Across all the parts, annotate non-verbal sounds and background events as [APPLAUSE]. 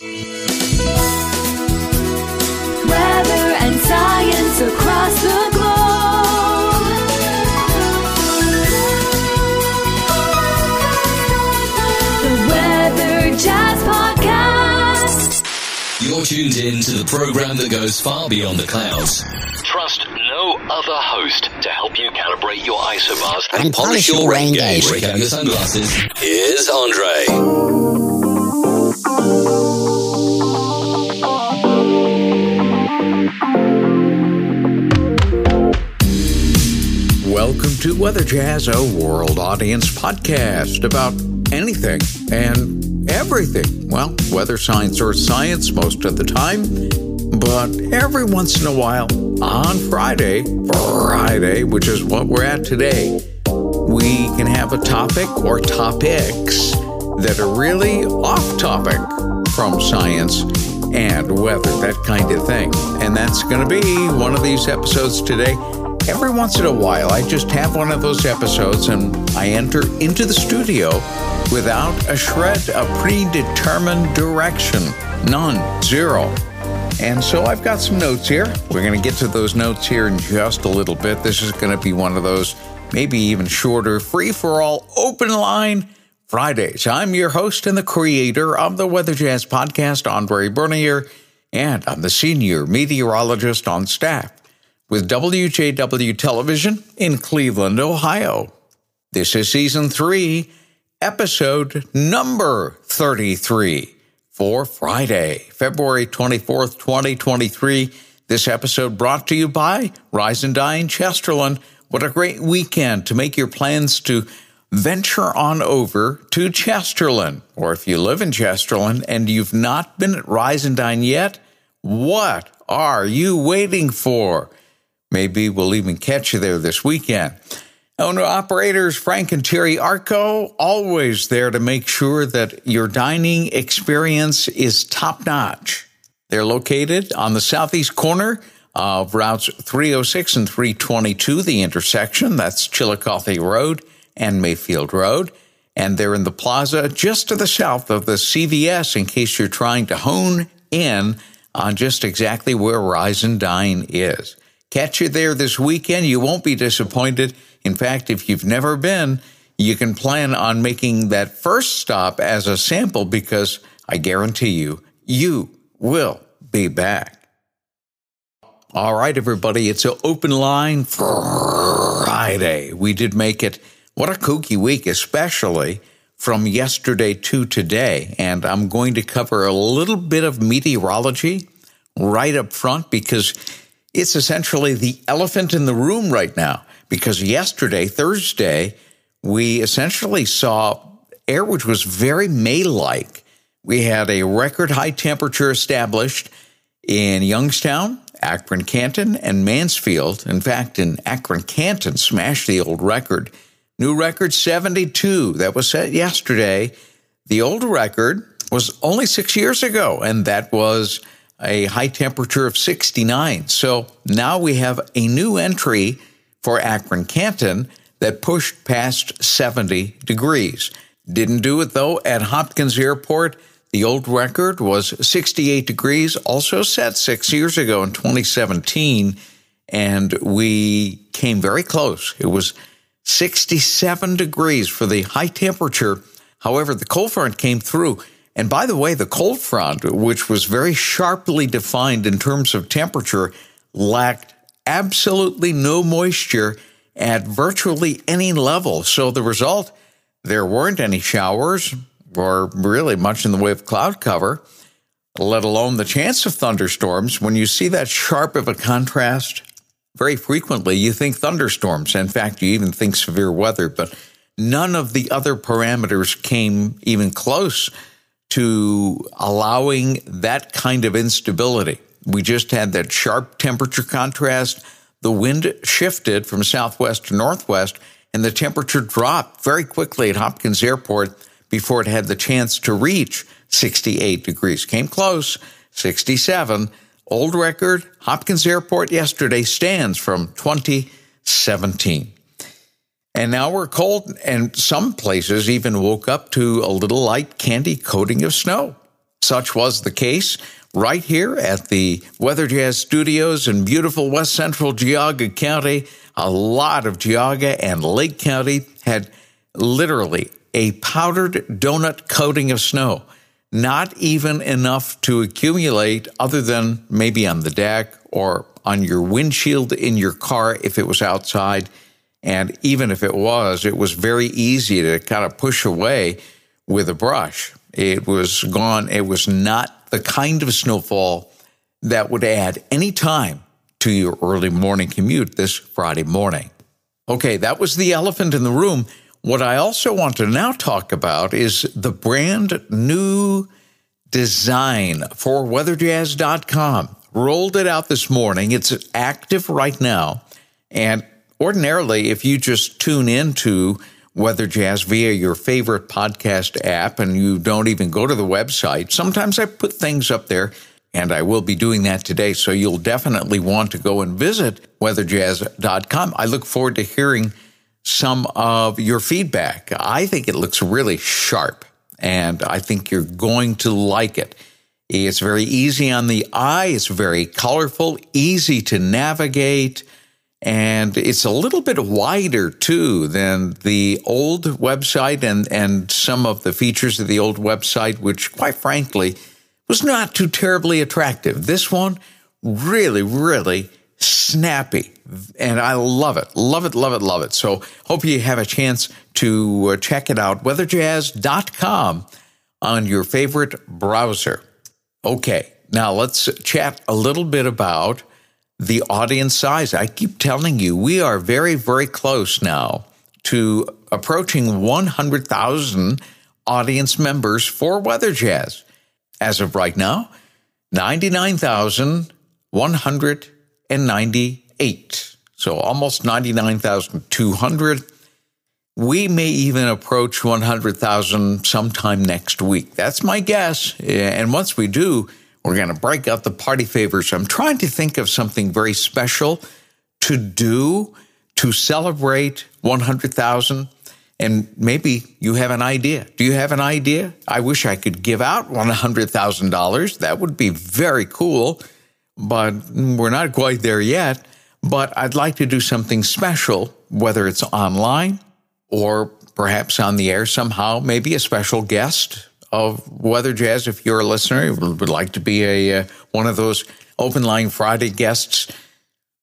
Weather and science across the globe. The Weather Jazz Podcast. You're tuned in to the program that goes far beyond the clouds. Trust no other host to help you calibrate your isobars and, polish your rain gauge. Break out your sunglasses. Here's Andre. Welcome to Weather Jazz, a world audience podcast about anything and everything. Well, weather science or science most of the time, but every once in a while, on Friday, Friday, which is what we're at today, we can have a topic or topics that are really off topic from science and weather, that kind of thing. And that's going to be one of these episodes today. Every once in a while, I just have one of those episodes and I enter into the studio without a shred of predetermined direction. None. Zero. And so I've got some notes here. We're going to get to those notes here in just a little bit. This is going to be one of those, maybe even shorter, free for all, open line Fridays. I'm your host and the creator of the Weather Jazz podcast, Andre Bernier, and I'm the senior meteorologist on staff with WJW Television in Cleveland, Ohio. This is season three, episode number 33 for Friday, February 24th, 2023. This episode brought to you by Rise and Dine Chesterland. What a great weekend to make your plans to venture on over to Chesterland. Or if you live in Chesterland and you've not been at Rise and Dine yet, what are you waiting for? Maybe we'll even catch you there this weekend. Owner operators Frank and Terry Arco, always there to make sure that your dining experience is top notch. They're located on the southeast corner of routes 306 and 322, the intersection. That's Chillicothe Road and Mayfield Road. And they're in the plaza just to the south of the CVS in case you're trying to hone in on just exactly where Rise and Dine is. Catch you there this weekend. You won't be disappointed. In fact, if you've never been, you can plan on making that first stop as a sample because I guarantee you, you will be back. All right, everybody, it's an open line Friday. We did make it. What a kooky week, especially from yesterday to today. And I'm going to cover a little bit of meteorology right up front because it's essentially the elephant in the room right now. Because yesterday, Thursday, we essentially saw air which was very May like. We had a record high temperature established in Youngstown, Akron Canton, and Mansfield. In fact, in Akron Canton, smashed the old record. New record 72 that was set yesterday. The old record was only six years ago, and that was a high temperature of 69. So now we have a new entry for Akron Canton that pushed past 70 degrees. Didn't do it though at Hopkins Airport. The old record was 68 degrees, also set six years ago in 2017. And we came very close. It was 67 degrees for the high temperature. However, the cold front came through. And by the way, the cold front, which was very sharply defined in terms of temperature, lacked absolutely no moisture at virtually any level. So the result, there weren't any showers or really much in the way of cloud cover, let alone the chance of thunderstorms. When you see that sharp of a contrast, very frequently you think thunderstorms. In fact, you even think severe weather, but none of the other parameters came even close to allowing that kind of instability. We just had that sharp temperature contrast. The wind shifted from southwest to northwest, and the temperature dropped very quickly at Hopkins Airport before it had the chance to reach 68 degrees. Came close, 67. Old record, Hopkins Airport yesterday stands from 2017. And now we're cold, and some places even woke up to a little light candy coating of snow. such was the case right here at the Weather Jazz Studios in beautiful West Central Geauga County. A lot of Geauga and Lake County had literally a powdered donut coating of snow. Not even enough to accumulate, other than maybe on the deck or on your windshield in your car if it was outside. And even if it was, it was very easy to kind of push away with a brush. It was gone. It was not the kind of snowfall that would add any time to your early morning commute this Friday morning. Okay, that was the elephant in the room. What I also want to now talk about is the brand new design for weatherjazz.com. Rolled it out this morning. It's active right now. And ordinarily, if you just tune into Weather Jazz via your favorite podcast app and you don't even go to the website, sometimes I put things up there and I will be doing that today. So you'll definitely want to go and visit weatherjazz.com. I look forward to hearing some of your feedback. I think it looks really sharp and I think you're going to like it. It's very easy on the eye. It's very colorful, easy to navigate. And it's a little bit wider too than the old website and, and some of the features of the old website, which quite frankly was not too terribly attractive. This one really, really snappy. And I love it. Love it, love it, love it. So hope you have a chance to uh, check it out. Weatherjazz.com on your favorite browser. Okay. Now let's chat a little bit about the audience size. I keep telling you, we are very, very close now to approaching 100,000 audience members for Weather Jazz. As of right now, 99,198. So almost 99,200. We may even approach 100,000 sometime next week. That's my guess. And once we do, we're going to break out the party favors. I'm trying to think of something very special to do to celebrate 100,000. And maybe you have an idea. Do you have an idea? I wish I could give out $100,000. That would be very cool, but we're not quite there yet. But I'd like to do something special, whether it's online or perhaps on the air somehow, maybe a special guest of Weather Jazz. If you're a listener, would like to be a uh, one of those open line Friday guests,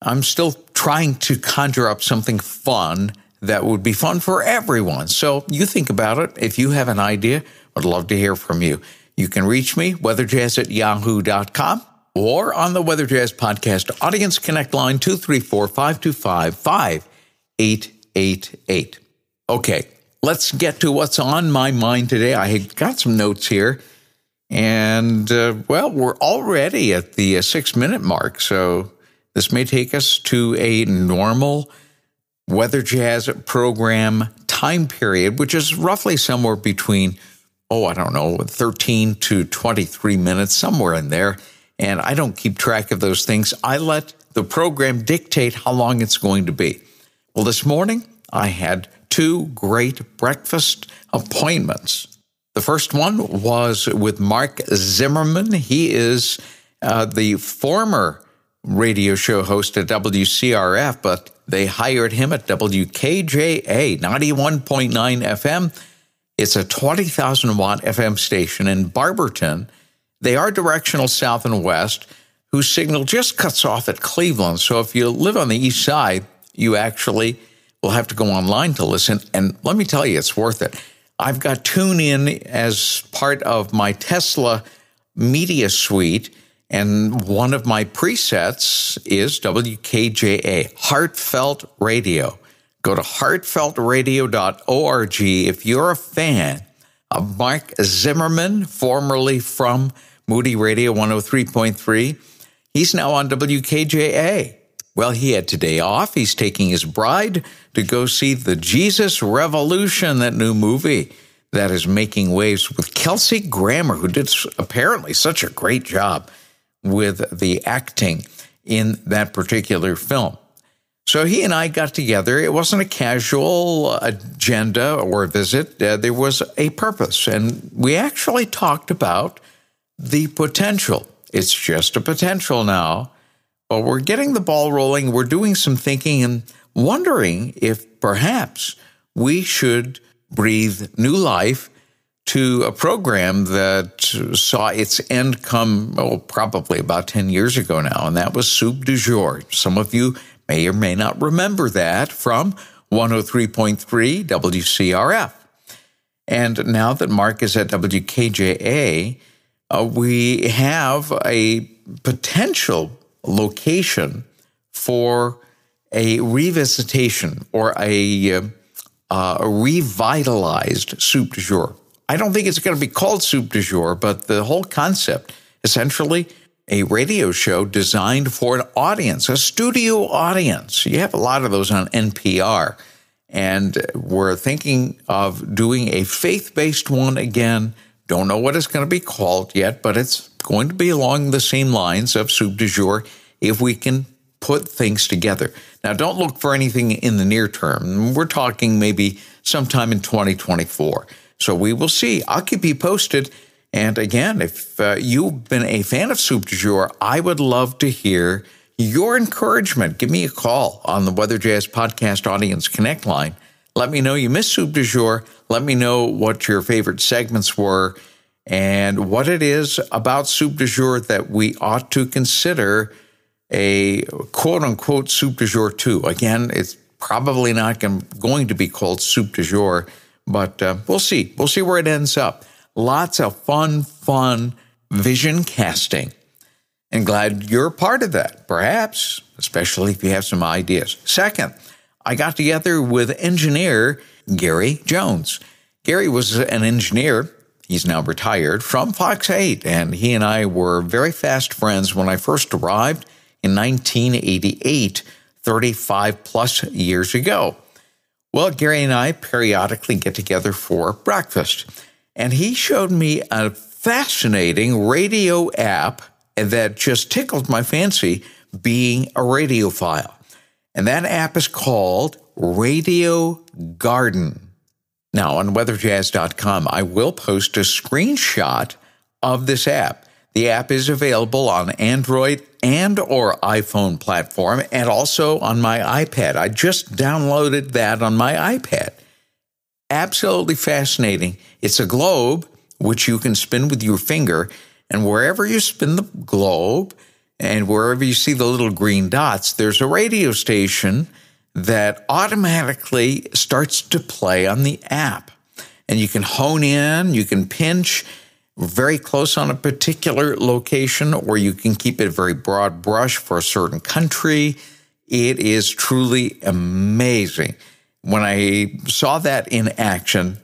I'm still trying to conjure up something fun that would be fun for everyone. So you think about it. If you have an idea, I'd love to hear from you. You can reach me, weatherjazz at yahoo.com or on the Weather Jazz Podcast Audience Connect line 234 525 5888. Okay, let's get to what's on my mind today. I got some notes here. And, uh, well, we're already at the uh, six minute mark. So this may take us to a normal weather jazz program time period, which is roughly somewhere between, oh, I don't know, 13 to 23 minutes, somewhere in there. And I don't keep track of those things. I let the program dictate how long it's going to be. Well, this morning I had two great breakfast appointments. The first one was with Mark Zimmerman. He is uh, the former radio show host at WCRF, but they hired him at WKJA 91.9 FM. It's a 20,000 watt FM station in Barberton. They are directional south and west, whose signal just cuts off at Cleveland. So if you live on the east side, you actually will have to go online to listen. And let me tell you, it's worth it. I've got TuneIn as part of my Tesla media suite. And one of my presets is WKJA, Heartfelt Radio. Go to heartfeltradio.org if you're a fan of Mark Zimmerman, formerly from Moody Radio 103.3. He's now on WKJA. Well, he had today off. He's taking his bride to go see the Jesus Revolution, that new movie that is making waves with Kelsey Grammer, who did apparently such a great job with the acting in that particular film. So he and I got together. It wasn't a casual agenda or visit. Uh, there was a purpose. And we actually talked about the potential. It's just a potential now, but we're getting the ball rolling. We're doing some thinking and wondering if perhaps we should breathe new life to a program that saw its end come, oh, probably about 10 years ago now, and that was Soup du Jour. Some of you may or may not remember that from 103.3 WCRF. And now that Mark is at WKJA, uh, we have a potential location for a revisitation or a, uh, uh, a revitalized soup du jour. I don't think it's going to be called soup du jour, but the whole concept essentially a radio show designed for an audience, a studio audience. You have a lot of those on NPR. And we're thinking of doing a faith based one again. Don't know what it's going to be called yet, but it's going to be along the same lines of Soup du Jour if we can put things together. Now, don't look for anything in the near term. We're talking maybe sometime in 2024. So we will see. I'll keep you posted. And again, if uh, you've been a fan of Soup du Jour, I would love to hear your encouragement. Give me a call on the Weather Jazz Podcast Audience Connect line. Let me know you missed Soup du Jour. Let me know what your favorite segments were and what it is about Soup du Jour that we ought to consider a quote unquote Soup du Jour too. Again, it's probably not going to be called Soup du Jour, but uh, we'll see. We'll see where it ends up. Lots of fun, fun vision casting and glad you're part of that, perhaps, especially if you have some ideas. Second, I got together with engineer Gary Jones. Gary was an engineer, he's now retired, from Fox 8, and he and I were very fast friends when I first arrived in 1988, 35 plus years ago. Well, Gary and I periodically get together for breakfast, and he showed me a fascinating radio app that just tickled my fancy being a radiophile. And that app is called Radio Garden. Now, on weatherjazz.com, I will post a screenshot of this app. The app is available on Android and or iPhone platform and also on my iPad. I just downloaded that on my iPad. Absolutely fascinating. It's a globe which you can spin with your finger and wherever you spin the globe and wherever you see the little green dots, there's a radio station that automatically starts to play on the app. And you can hone in, you can pinch very close on a particular location, or you can keep it very broad brush for a certain country. It is truly amazing. When I saw that in action,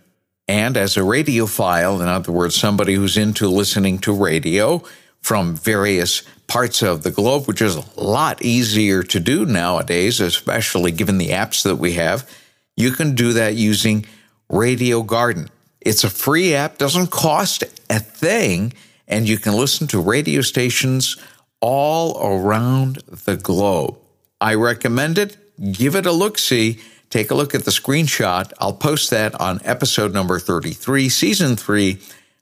and as a radiophile, in other words, somebody who's into listening to radio from various parts of the globe, which is a lot easier to do nowadays, especially given the apps that we have, you can do that using Radio Garden. It's a free app, doesn't cost a thing, and you can listen to radio stations all around the globe. I recommend it. Give it a look see. Take a look at the screenshot. I'll post that on episode number 33, season three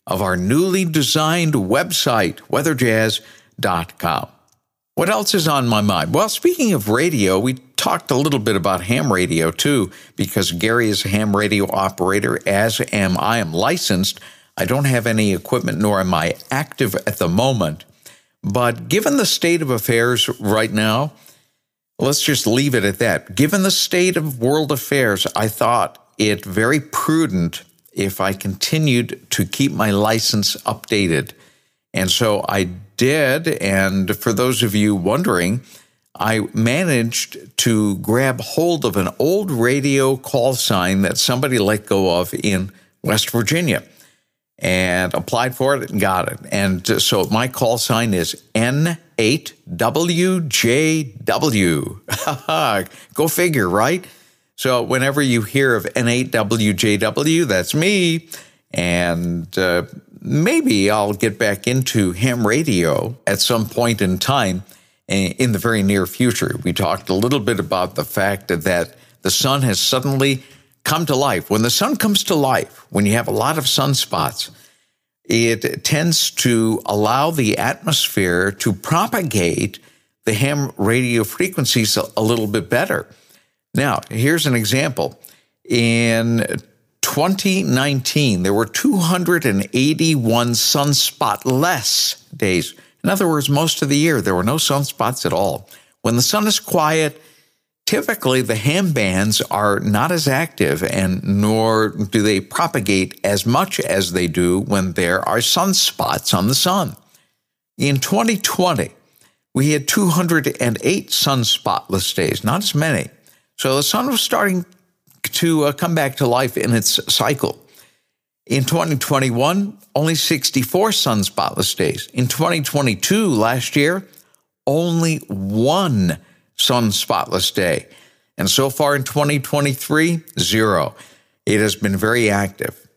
of our newly designed website, weatherjazz.com. What else is on my mind? Well, speaking of radio, we talked a little bit about ham radio too, because Gary is a ham radio operator, as am I. am licensed. I don't have any equipment, nor am I active at the moment. But given the state of affairs right now, Let's just leave it at that. Given the state of world affairs, I thought it very prudent if I continued to keep my license updated. And so I did. And for those of you wondering, I managed to grab hold of an old radio call sign that somebody let go of in West Virginia and applied for it and got it. And so my call sign is N8WJW. [LAUGHS] Go figure, right? So whenever you hear of N8WJW, that's me. And uh, maybe I'll get back into ham radio at some point in time in the very near future. We talked a little bit about the fact that the sun has suddenly come to life. When the sun comes to life, when you have a lot of sunspots, it tends to allow the atmosphere to propagate the ham radio frequencies a, a little bit better. Now, here's an example. In 2019, there were 281 sunspot less days. In other words, most of the year, there were no sunspots at all. When the sun is quiet, typically the ham bands are not as active and nor do they propagate as much as they do when there are sunspots on the sun. In 2020, we had 208 sunspotless days, not as many. So the sun was starting to uh, come back to life in its cycle. In 2021, only 64 sunspotless days. In 2022, last year, only one sunspotless day. And so far in 2023, zero. It has been very active.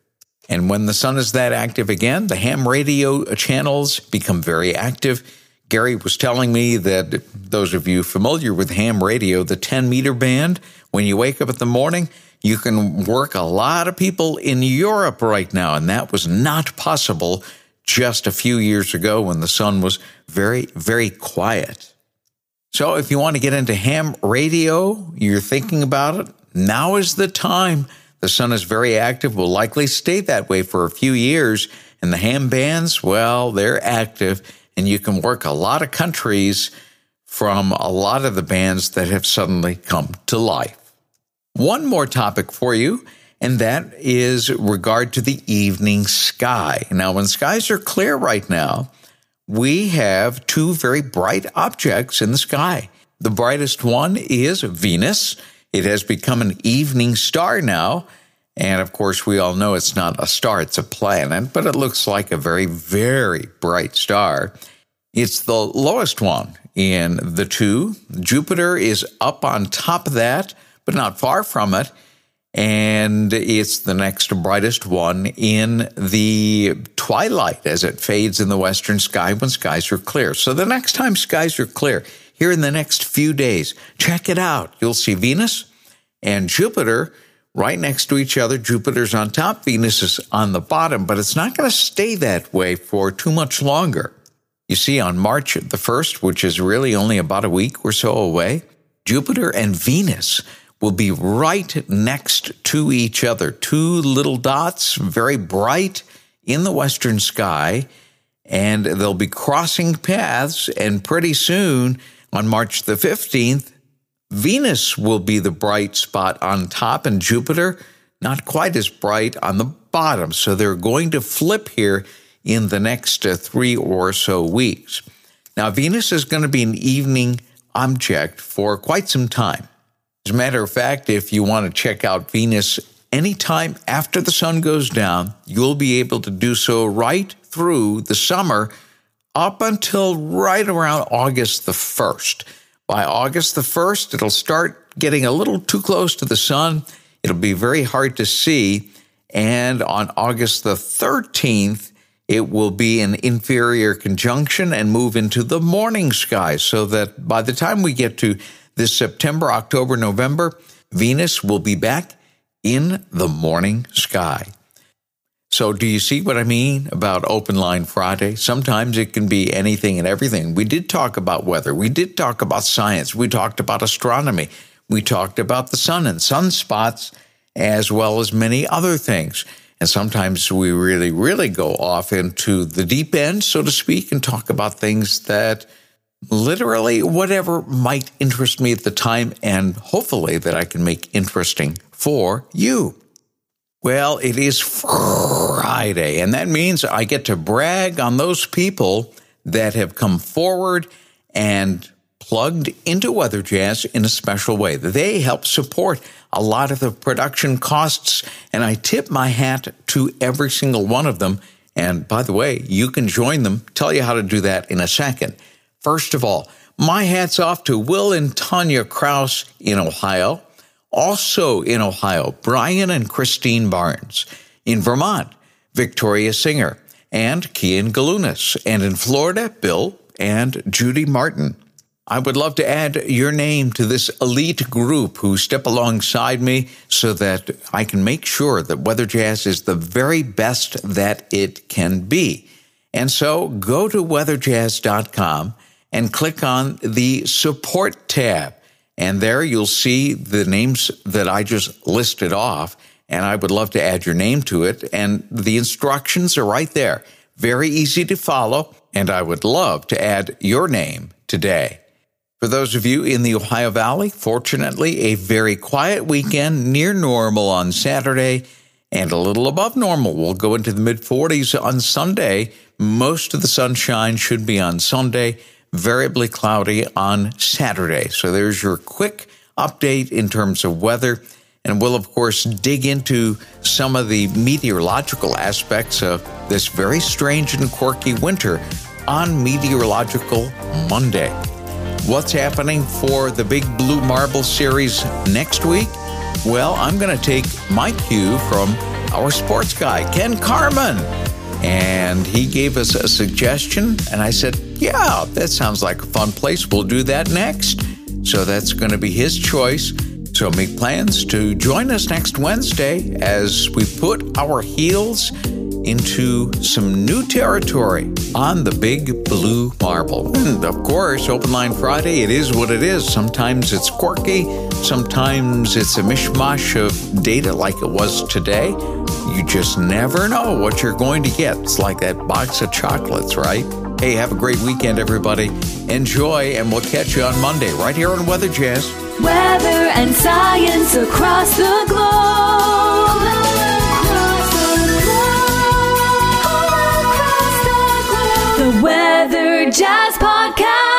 And when the sun is that active again, the ham radio channels become very active. Gary was telling me that those of you familiar with ham radio, the 10 meter band, when you wake up in the morning, you can work a lot of people in Europe right now. And that was not possible just a few years ago when the sun was very, very quiet. So if you want to get into ham radio, you're thinking about it, now is the time. The sun is very active, will likely stay that way for a few years. And the ham bands, well, they're active and you can work a lot of countries from a lot of the bands that have suddenly come to life. One more topic for you, and that is regard to the evening sky. Now, when skies are clear right now, we have two very bright objects in the sky. The brightest one is Venus. It has become an evening star now. And of course, we all know it's not a star, it's a planet, but it looks like a very, very bright star. It's the lowest one in the two. Jupiter is up on top of that but not far from it. And it's the next brightest one in the twilight as it fades in the western sky when skies are clear. So the next time skies are clear, here in the next few days, check it out. You'll see Venus and Jupiter right next to each other. Jupiter's on top, Venus is on the bottom, but it's not going to stay that way for too much longer. You see, on March the 1st, which is really only about a week or so away, Jupiter and Venus will be right next to each other. Two little dots, very bright in the western sky, and they'll be crossing paths. And pretty soon, on March the 15th, Venus will be the bright spot on top, and Jupiter not quite as bright on the bottom. So they're going to flip here in the next uh, three or so weeks. Now, Venus is going to be an evening object for quite some time. As a matter of fact, if you want to check out Venus anytime after the sun goes down, you'll be able to do so right through the summer up until right around August the 1st. By August the 1st, it'll start getting a little too close to the sun. It'll be very hard to see. And on August the 13th, it will be an inferior conjunction and move into the morning sky so that by the time we get to this September, October, November, Venus will be back in the morning sky. So, do you see what I mean about Open Line Friday? Sometimes it can be anything and everything. We did talk about weather. We did talk about science. We talked about astronomy. We talked about the sun and sunspots, as well as many other things. And sometimes we really, really go off into the deep end, so to speak, and talk about things that literally whatever might interest me at the time and hopefully that I can make interesting for you. Well, it is Friday, and that means I get to brag on those people that have come forward and plugged into Weather Jazz in a special way. They help support a lot of the production costs, and I tip my hat to every single one of them. And by the way, you can join them. Tell you how to do that in a second. First of all, my hat's off to Will and Tanya Kraus in Ohio. Also in Ohio, Brian and Christine Barnes. In Vermont, Victoria Singer and Kian Galunas. And in Florida, Bill and Judy Martin. I would love to add your name to this elite group who step alongside me so that I can make sure that Weather Jazz is the very best that it can be. And so go to weatherjazz.com and click on the support tab. And there you'll see the names that I just listed off. And I would love to add your name to it. And the instructions are right there. Very easy to follow. And I would love to add your name today. For those of you in the Ohio Valley, fortunately, a very quiet weekend, near normal on Saturday, and a little above normal. We'll go into the mid 40s on Sunday. Most of the sunshine should be on Sunday, variably cloudy on Saturday. So there's your quick update in terms of weather. And we'll, of course, dig into some of the meteorological aspects of this very strange and quirky winter on Meteorological Monday. What's happening for the Big Blue Marble series next week? Well, I'm going to take my cue from our sports guy, Ken Carman. And he gave us a suggestion, and I said, Yeah, that sounds like a fun place. We'll do that next. So that's going to be his choice. So make plans to join us next Wednesday as we put our heels into some new territory on the big blue marble. And of course, Open Line Friday, it is what it is. Sometimes it's quirky, sometimes it's a mishmash of data like it was today. You just never know what you're going to get. It's like that box of chocolates, right? Hey, have a great weekend, everybody. Enjoy, and we'll catch you on Monday right here on Weather Jazz. Weather and science across the globe. The Weather Jazz Podcast.